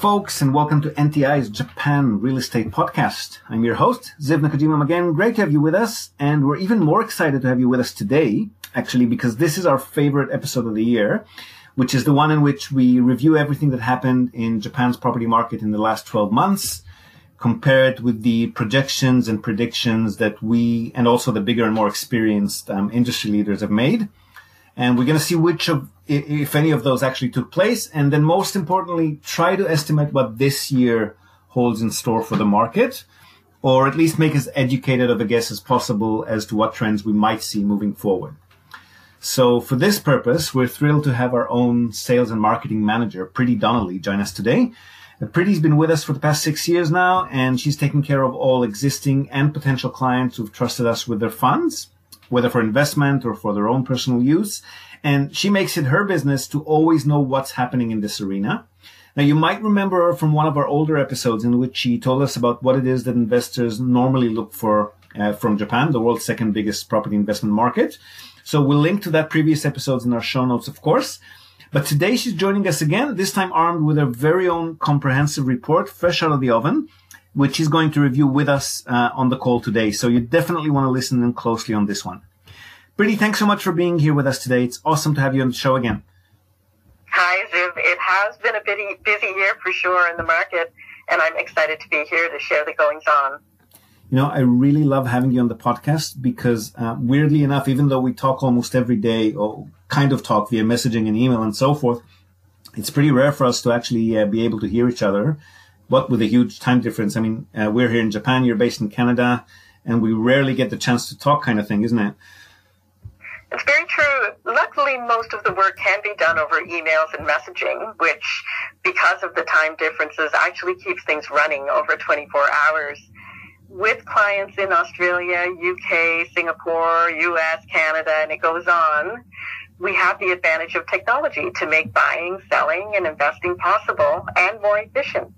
folks, and welcome to NTI's Japan Real Estate Podcast. I'm your host, Ziv Nakajima again. Great to have you with us, and we're even more excited to have you with us today, actually, because this is our favorite episode of the year, which is the one in which we review everything that happened in Japan's property market in the last 12 months, compared with the projections and predictions that we, and also the bigger and more experienced um, industry leaders have made. And we're going to see which of if any of those actually took place. And then most importantly, try to estimate what this year holds in store for the market, or at least make as educated of a guess as possible as to what trends we might see moving forward. So for this purpose, we're thrilled to have our own sales and marketing manager, Pretty Donnelly, join us today. Uh, Pretty's been with us for the past six years now, and she's taken care of all existing and potential clients who've trusted us with their funds, whether for investment or for their own personal use. And she makes it her business to always know what's happening in this arena. Now, you might remember her from one of our older episodes in which she told us about what it is that investors normally look for uh, from Japan, the world's second biggest property investment market. So we'll link to that previous episodes in our show notes, of course. But today she's joining us again, this time armed with her very own comprehensive report, fresh out of the oven, which she's going to review with us uh, on the call today. So you definitely want to listen in closely on this one. Brittany, thanks so much for being here with us today. It's awesome to have you on the show again. Hi, Ziv. It has been a busy, busy year for sure in the market, and I'm excited to be here to share the goings on. You know, I really love having you on the podcast because, uh, weirdly enough, even though we talk almost every day or kind of talk via messaging and email and so forth, it's pretty rare for us to actually uh, be able to hear each other. What with a huge time difference. I mean, uh, we're here in Japan, you're based in Canada, and we rarely get the chance to talk kind of thing, isn't it? It's very true. Luckily, most of the work can be done over emails and messaging, which, because of the time differences, actually keeps things running over 24 hours. With clients in Australia, UK, Singapore, US, Canada, and it goes on, we have the advantage of technology to make buying, selling, and investing possible and more efficient.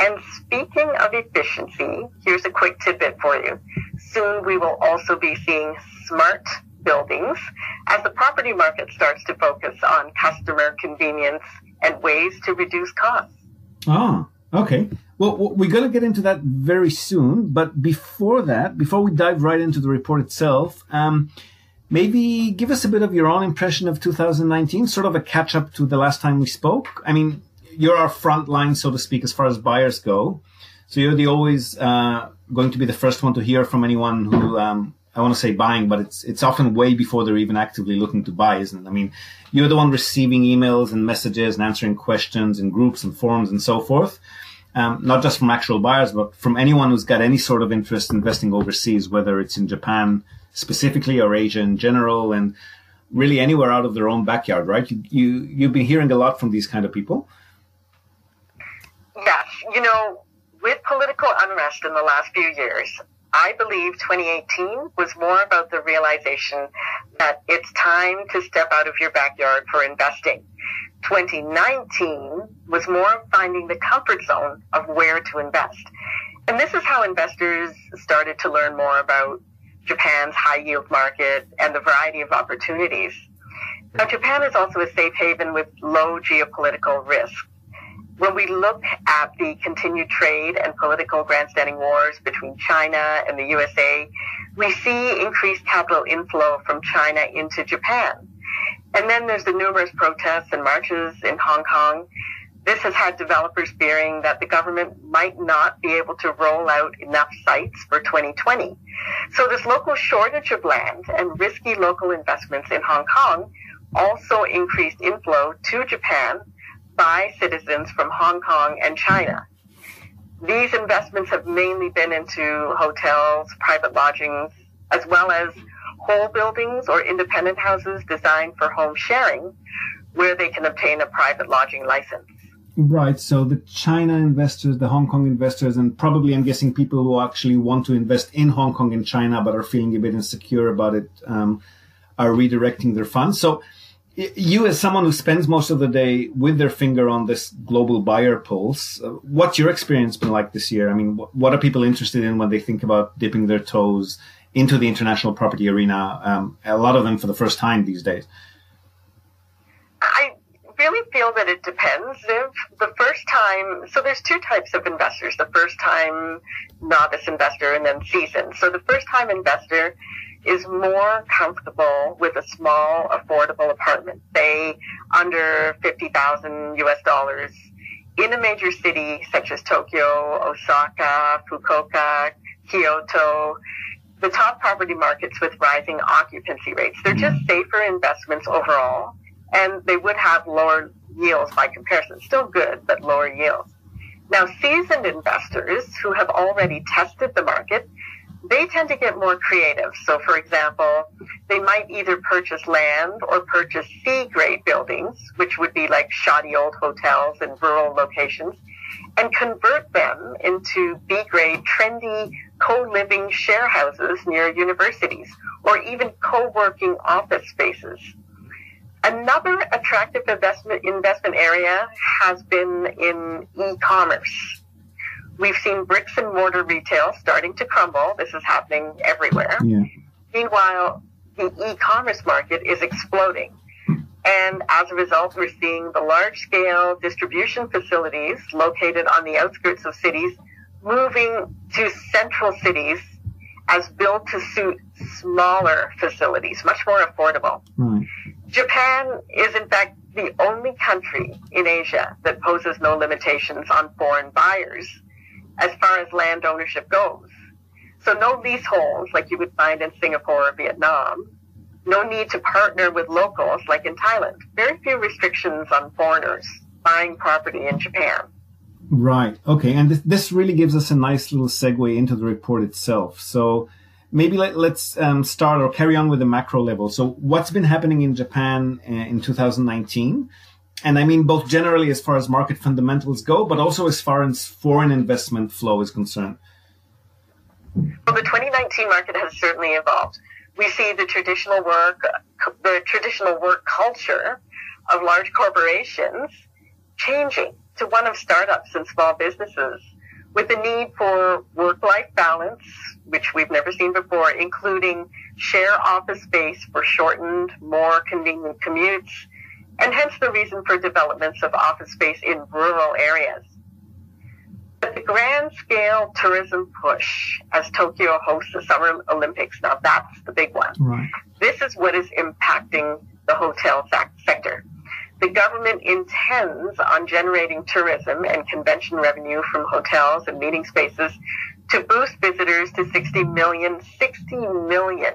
And speaking of efficiency, here's a quick tidbit for you. Soon we will also be seeing smart buildings as the property market starts to focus on customer convenience and ways to reduce costs. Ah, okay. Well, we're going to get into that very soon. But before that, before we dive right into the report itself, um, maybe give us a bit of your own impression of 2019, sort of a catch up to the last time we spoke. I mean, you're our front line, so to speak, as far as buyers go. So you're the always uh, going to be the first one to hear from anyone who um, I want to say buying, but it's it's often way before they're even actively looking to buy, isn't it? I mean, you're the one receiving emails and messages and answering questions in groups and forums and so forth. Um, not just from actual buyers, but from anyone who's got any sort of interest in investing overseas, whether it's in Japan specifically or Asia in general, and really anywhere out of their own backyard, right? You, you you've been hearing a lot from these kind of people. Yes, you know, with political unrest in the last few years, I believe 2018 was more about the realization that it's time to step out of your backyard for investing. 2019 was more finding the comfort zone of where to invest. And this is how investors started to learn more about Japan's high yield market and the variety of opportunities. Now, Japan is also a safe haven with low geopolitical risk when we look at the continued trade and political grandstanding wars between China and the USA, we see increased capital inflow from China into Japan. And then there's the numerous protests and marches in Hong Kong. This has had developers fearing that the government might not be able to roll out enough sites for 2020. So this local shortage of land and risky local investments in Hong Kong also increased inflow to Japan by citizens from Hong Kong and China. These investments have mainly been into hotels, private lodgings, as well as whole buildings or independent houses designed for home sharing where they can obtain a private lodging license. Right. So the China investors, the Hong Kong investors, and probably I'm guessing people who actually want to invest in Hong Kong and China but are feeling a bit insecure about it um, are redirecting their funds. So you as someone who spends most of the day with their finger on this global buyer pulse, uh, what's your experience been like this year? I mean, what are people interested in when they think about dipping their toes into the international property arena? Um, a lot of them for the first time these days. I really feel that it depends. If the first time, so there's two types of investors: the first time novice investor and then seasoned. So the first time investor is more comfortable with a small, affordable apartment, say under fifty thousand U.S. dollars, in a major city such as Tokyo, Osaka, Fukuoka, Kyoto. The top property markets with rising occupancy rates. They're just safer investments overall and they would have lower yields by comparison. Still good, but lower yields. Now, seasoned investors who have already tested the market, they tend to get more creative. So, for example, they might either purchase land or purchase C grade buildings, which would be like shoddy old hotels in rural locations, and convert them into B grade trendy co-living share houses near universities or even co-working office spaces. Another attractive investment investment area has been in e-commerce. We've seen bricks and mortar retail starting to crumble. This is happening everywhere. Yeah. Meanwhile, the e-commerce market is exploding. And as a result, we're seeing the large scale distribution facilities located on the outskirts of cities moving to central cities as built to suit smaller facilities, much more affordable. Japan is in fact the only country in Asia that poses no limitations on foreign buyers as far as land ownership goes. So no leaseholds like you would find in Singapore or Vietnam. No need to partner with locals like in Thailand. Very few restrictions on foreigners buying property in Japan. Right. Okay. And this, this really gives us a nice little segue into the report itself. So maybe let, us um, start or carry on with the macro level. So what's been happening in Japan uh, in 2019? And I mean both generally as far as market fundamentals go, but also as far as foreign investment flow is concerned. Well, the 2019 market has certainly evolved. We see the traditional work, the traditional work culture of large corporations changing to one of startups and small businesses with the need for work-life balance, which we've never seen before, including share office space for shortened, more convenient commutes, and hence the reason for developments of office space in rural areas. But the grand scale tourism push as Tokyo hosts the Summer Olympics, now that's the big one. Right. This is what is impacting the hotel sector the government intends on generating tourism and convention revenue from hotels and meeting spaces to boost visitors to 60 million, 60 million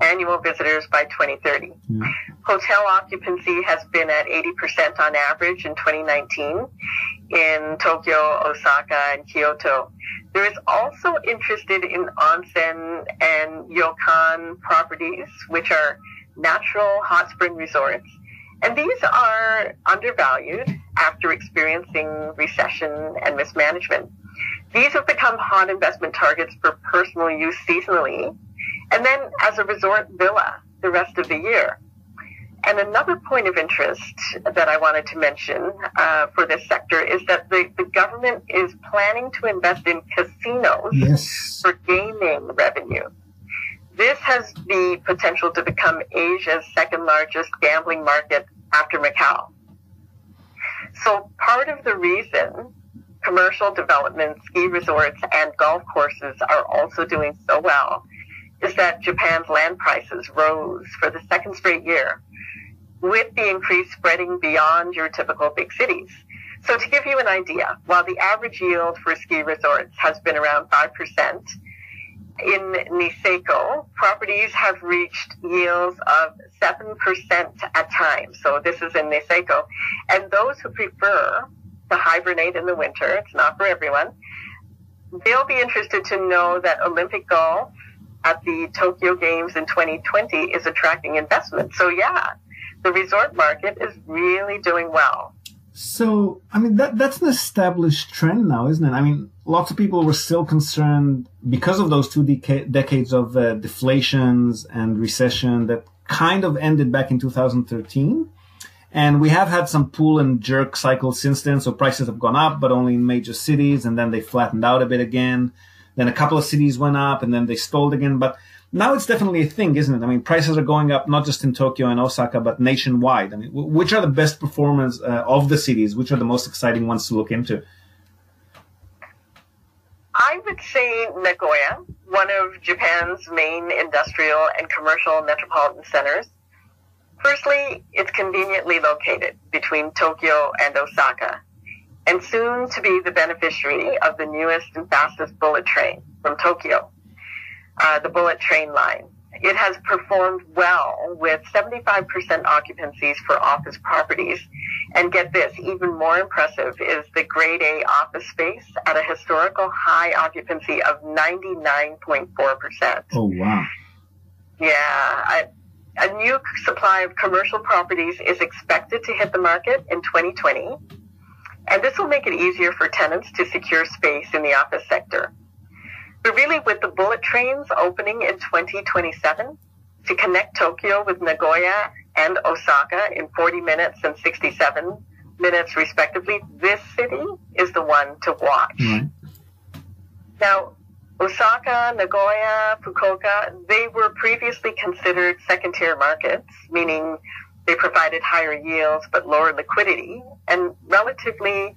annual visitors by 2030. Mm. Hotel occupancy has been at 80% on average in 2019 in Tokyo, Osaka, and Kyoto. There is also interested in onsen and ryokan properties, which are natural hot spring resorts and these are undervalued after experiencing recession and mismanagement. These have become hot investment targets for personal use seasonally and then as a resort villa the rest of the year. And another point of interest that I wanted to mention uh, for this sector is that the, the government is planning to invest in casinos yes. for gaming revenue. This has the potential to become Asia's second largest gambling market after Macau. So part of the reason commercial development, ski resorts, and golf courses are also doing so well is that Japan's land prices rose for the second straight year with the increase spreading beyond your typical big cities. So to give you an idea, while the average yield for ski resorts has been around 5%, in Niseko, properties have reached yields of 7% at times. So this is in Niseko. And those who prefer to hibernate in the winter, it's not for everyone, they'll be interested to know that Olympic golf at the Tokyo Games in 2020 is attracting investment. So yeah, the resort market is really doing well. So, I mean, that, that's an established trend now, isn't it? I mean, lots of people were still concerned because of those two deca- decades of uh, deflations and recession that kind of ended back in 2013. And we have had some pull and jerk cycles since then. So prices have gone up, but only in major cities. And then they flattened out a bit again. Then a couple of cities went up and then they stalled again. But now it's definitely a thing, isn't it? I mean, prices are going up not just in Tokyo and Osaka, but nationwide. I mean, which are the best performers uh, of the cities? Which are the most exciting ones to look into? I would say Nagoya, one of Japan's main industrial and commercial metropolitan centers. Firstly, it's conveniently located between Tokyo and Osaka, and soon to be the beneficiary of the newest and fastest bullet train from Tokyo uh, the bullet train line. It has performed well with 75% occupancies for office properties. And get this, even more impressive is the grade A office space at a historical high occupancy of 99.4%. Oh, wow. Yeah. A, a new supply of commercial properties is expected to hit the market in 2020. And this will make it easier for tenants to secure space in the office sector. But really, with the bullet trains opening in 2027 to connect Tokyo with Nagoya and Osaka in 40 minutes and 67 minutes, respectively, this city is the one to watch. Mm-hmm. Now, Osaka, Nagoya, Fukuoka, they were previously considered second tier markets, meaning they provided higher yields but lower liquidity and relatively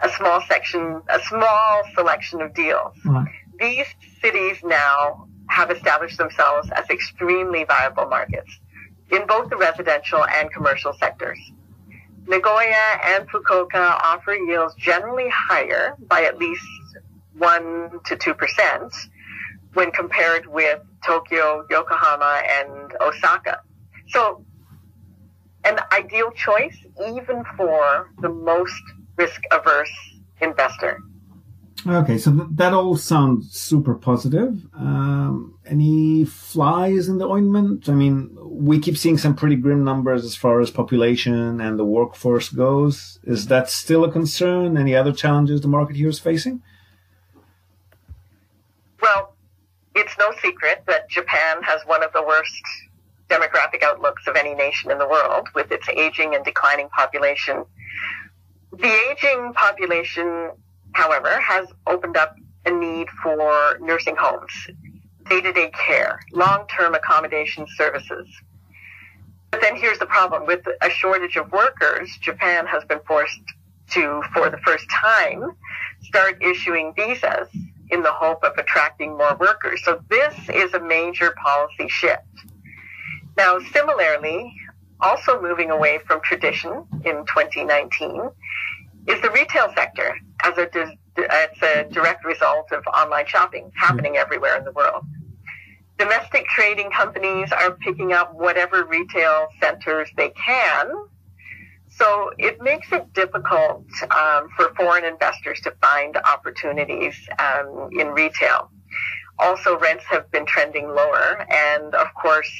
a small section, a small selection of deals. Right these cities now have established themselves as extremely viable markets in both the residential and commercial sectors. Nagoya and Fukuoka offer yields generally higher by at least 1 to 2% when compared with Tokyo, Yokohama, and Osaka. So, an ideal choice even for the most risk averse investor. Okay, so th- that all sounds super positive. Um, any flies in the ointment? I mean, we keep seeing some pretty grim numbers as far as population and the workforce goes. Is that still a concern? Any other challenges the market here is facing? Well, it's no secret that Japan has one of the worst demographic outlooks of any nation in the world with its aging and declining population. The aging population however, has opened up a need for nursing homes, day to day care, long term accommodation services. But then here's the problem with a shortage of workers, Japan has been forced to, for the first time, start issuing visas in the hope of attracting more workers. So this is a major policy shift. Now, similarly, also moving away from tradition in 2019 is the retail sector as a it's a direct result of online shopping happening everywhere in the world. Domestic trading companies are picking up whatever retail centers they can. So it makes it difficult um, for foreign investors to find opportunities um, in retail. Also, rents have been trending lower, and of course,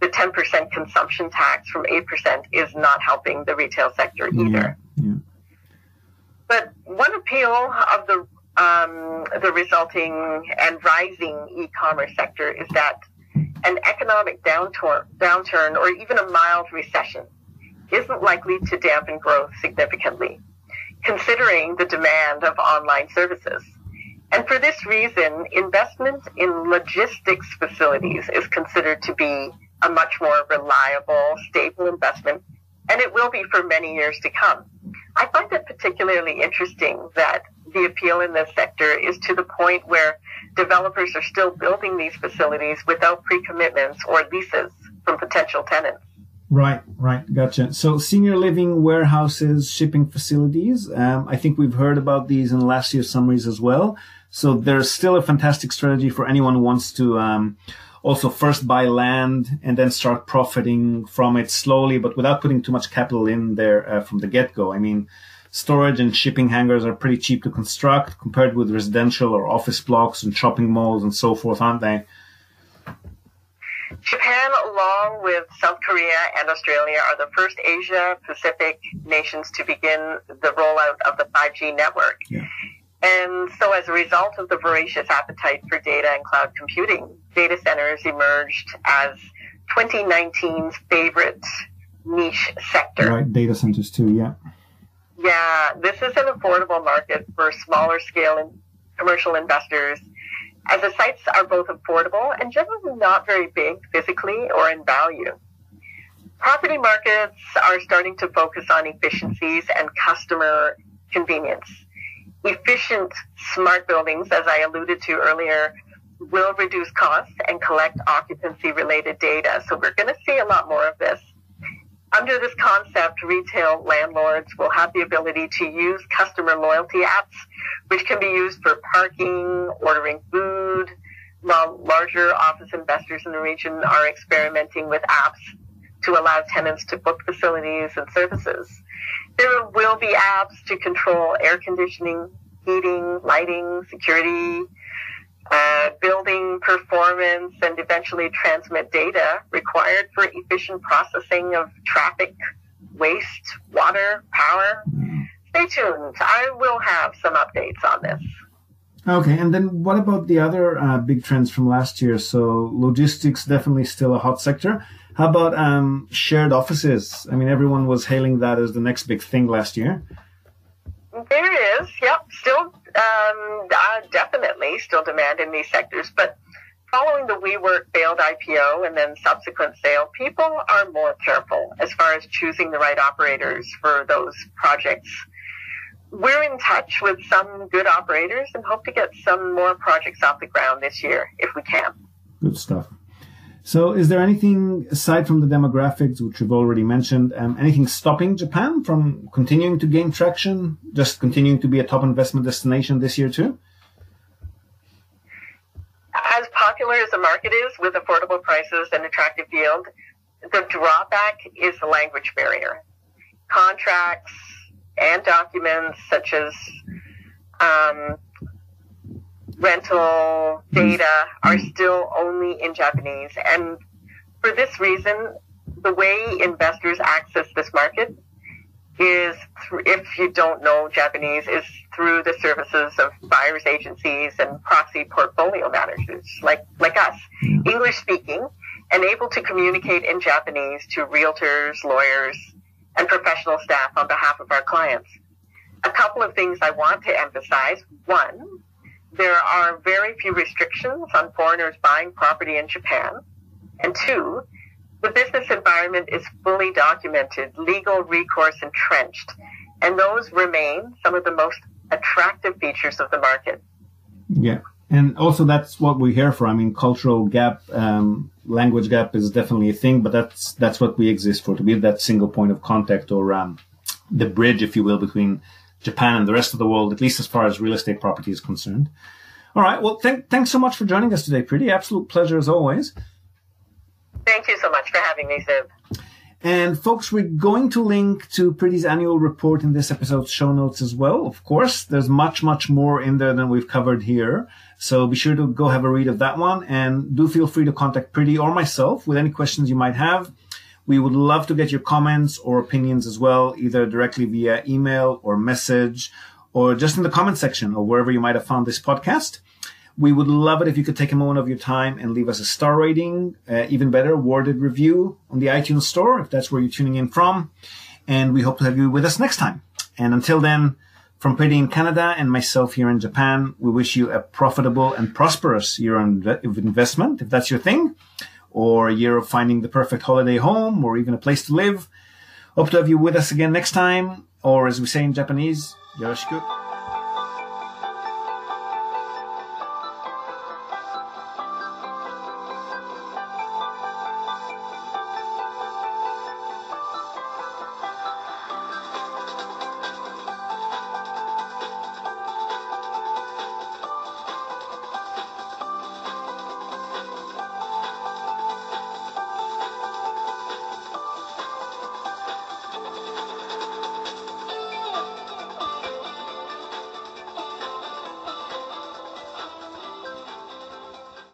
the 10% consumption tax from 8% is not helping the retail sector either. Yeah, yeah. But one appeal of the um, the resulting and rising e-commerce sector is that an economic downturn, downturn or even a mild recession isn't likely to dampen growth significantly, considering the demand of online services. And for this reason, investment in logistics facilities is considered to be a much more reliable, stable investment, and it will be for many years to come. I find it particularly interesting that the appeal in this sector is to the point where developers are still building these facilities without pre-commitments or leases from potential tenants. Right, right, gotcha. So senior living warehouses, shipping facilities. Um, I think we've heard about these in last year's summaries as well. So there's still a fantastic strategy for anyone who wants to um, also first buy land and then start profiting from it slowly, but without putting too much capital in there uh, from the get go. I mean, storage and shipping hangars are pretty cheap to construct compared with residential or office blocks and shopping malls and so forth, aren't they? Japan, along with South Korea and Australia, are the first Asia Pacific nations to begin the rollout of the 5G network. Yeah. And so as a result of the voracious appetite for data and cloud computing, data centers emerged as 2019's favorite niche sector. Right, data centers too, yeah. Yeah, this is an affordable market for smaller scale and commercial investors as the sites are both affordable and generally not very big physically or in value. Property markets are starting to focus on efficiencies and customer convenience. Efficient smart buildings, as I alluded to earlier, will reduce costs and collect occupancy related data. So we're going to see a lot more of this. Under this concept, retail landlords will have the ability to use customer loyalty apps, which can be used for parking, ordering food, while larger office investors in the region are experimenting with apps to allow tenants to book facilities and services. There will be apps to control air conditioning, heating, lighting, security, uh, building performance, and eventually transmit data required for efficient processing of traffic, waste, water, power. Stay tuned. I will have some updates on this. Okay, and then what about the other uh, big trends from last year? So logistics definitely still a hot sector. How about um, shared offices? I mean, everyone was hailing that as the next big thing last year. There is, yep, still um, uh, definitely still demand in these sectors, but following the WeWork failed IPO and then subsequent sale, people are more careful as far as choosing the right operators for those projects. We're in touch with some good operators and hope to get some more projects off the ground this year if we can. Good stuff. So, is there anything aside from the demographics, which we've already mentioned, um, anything stopping Japan from continuing to gain traction, just continuing to be a top investment destination this year too? As popular as the market is with affordable prices and attractive yield, the drawback is the language barrier. Contracts and documents such as um, rental hmm. data are still only in Japanese. And for this reason, the way investors access this market is, through, if you don't know Japanese, is through the services of buyers agencies and proxy portfolio managers like, like us, hmm. English speaking and able to communicate in Japanese to realtors, lawyers, and professional staff on behalf of our clients. A couple of things I want to emphasize. One, there are very few restrictions on foreigners buying property in Japan. And two, the business environment is fully documented, legal recourse entrenched, and those remain some of the most attractive features of the market. Yeah. And also that's what we hear for. I mean, cultural gap, um, language gap is definitely a thing, but that's, that's what we exist for, to be that single point of contact or, um, the bridge, if you will, between Japan and the rest of the world, at least as far as real estate property is concerned. All right. Well, th- thanks so much for joining us today, Pretty. Absolute pleasure as always. Thank you so much for having me, Ziv. And folks, we're going to link to Pretty's annual report in this episode's show notes as well. Of course, there's much, much more in there than we've covered here. So be sure to go have a read of that one and do feel free to contact Pretty or myself with any questions you might have. We would love to get your comments or opinions as well, either directly via email or message or just in the comment section or wherever you might have found this podcast. We would love it if you could take a moment of your time and leave us a star rating, uh, even better, worded review on the iTunes store if that's where you're tuning in from. And we hope to have you with us next time. And until then, from Pretty in Canada and myself here in Japan, we wish you a profitable and prosperous year of investment, if that's your thing or a year of finding the perfect holiday home or even a place to live. Hope to have you with us again next time, or as we say in Japanese, yoroshiku.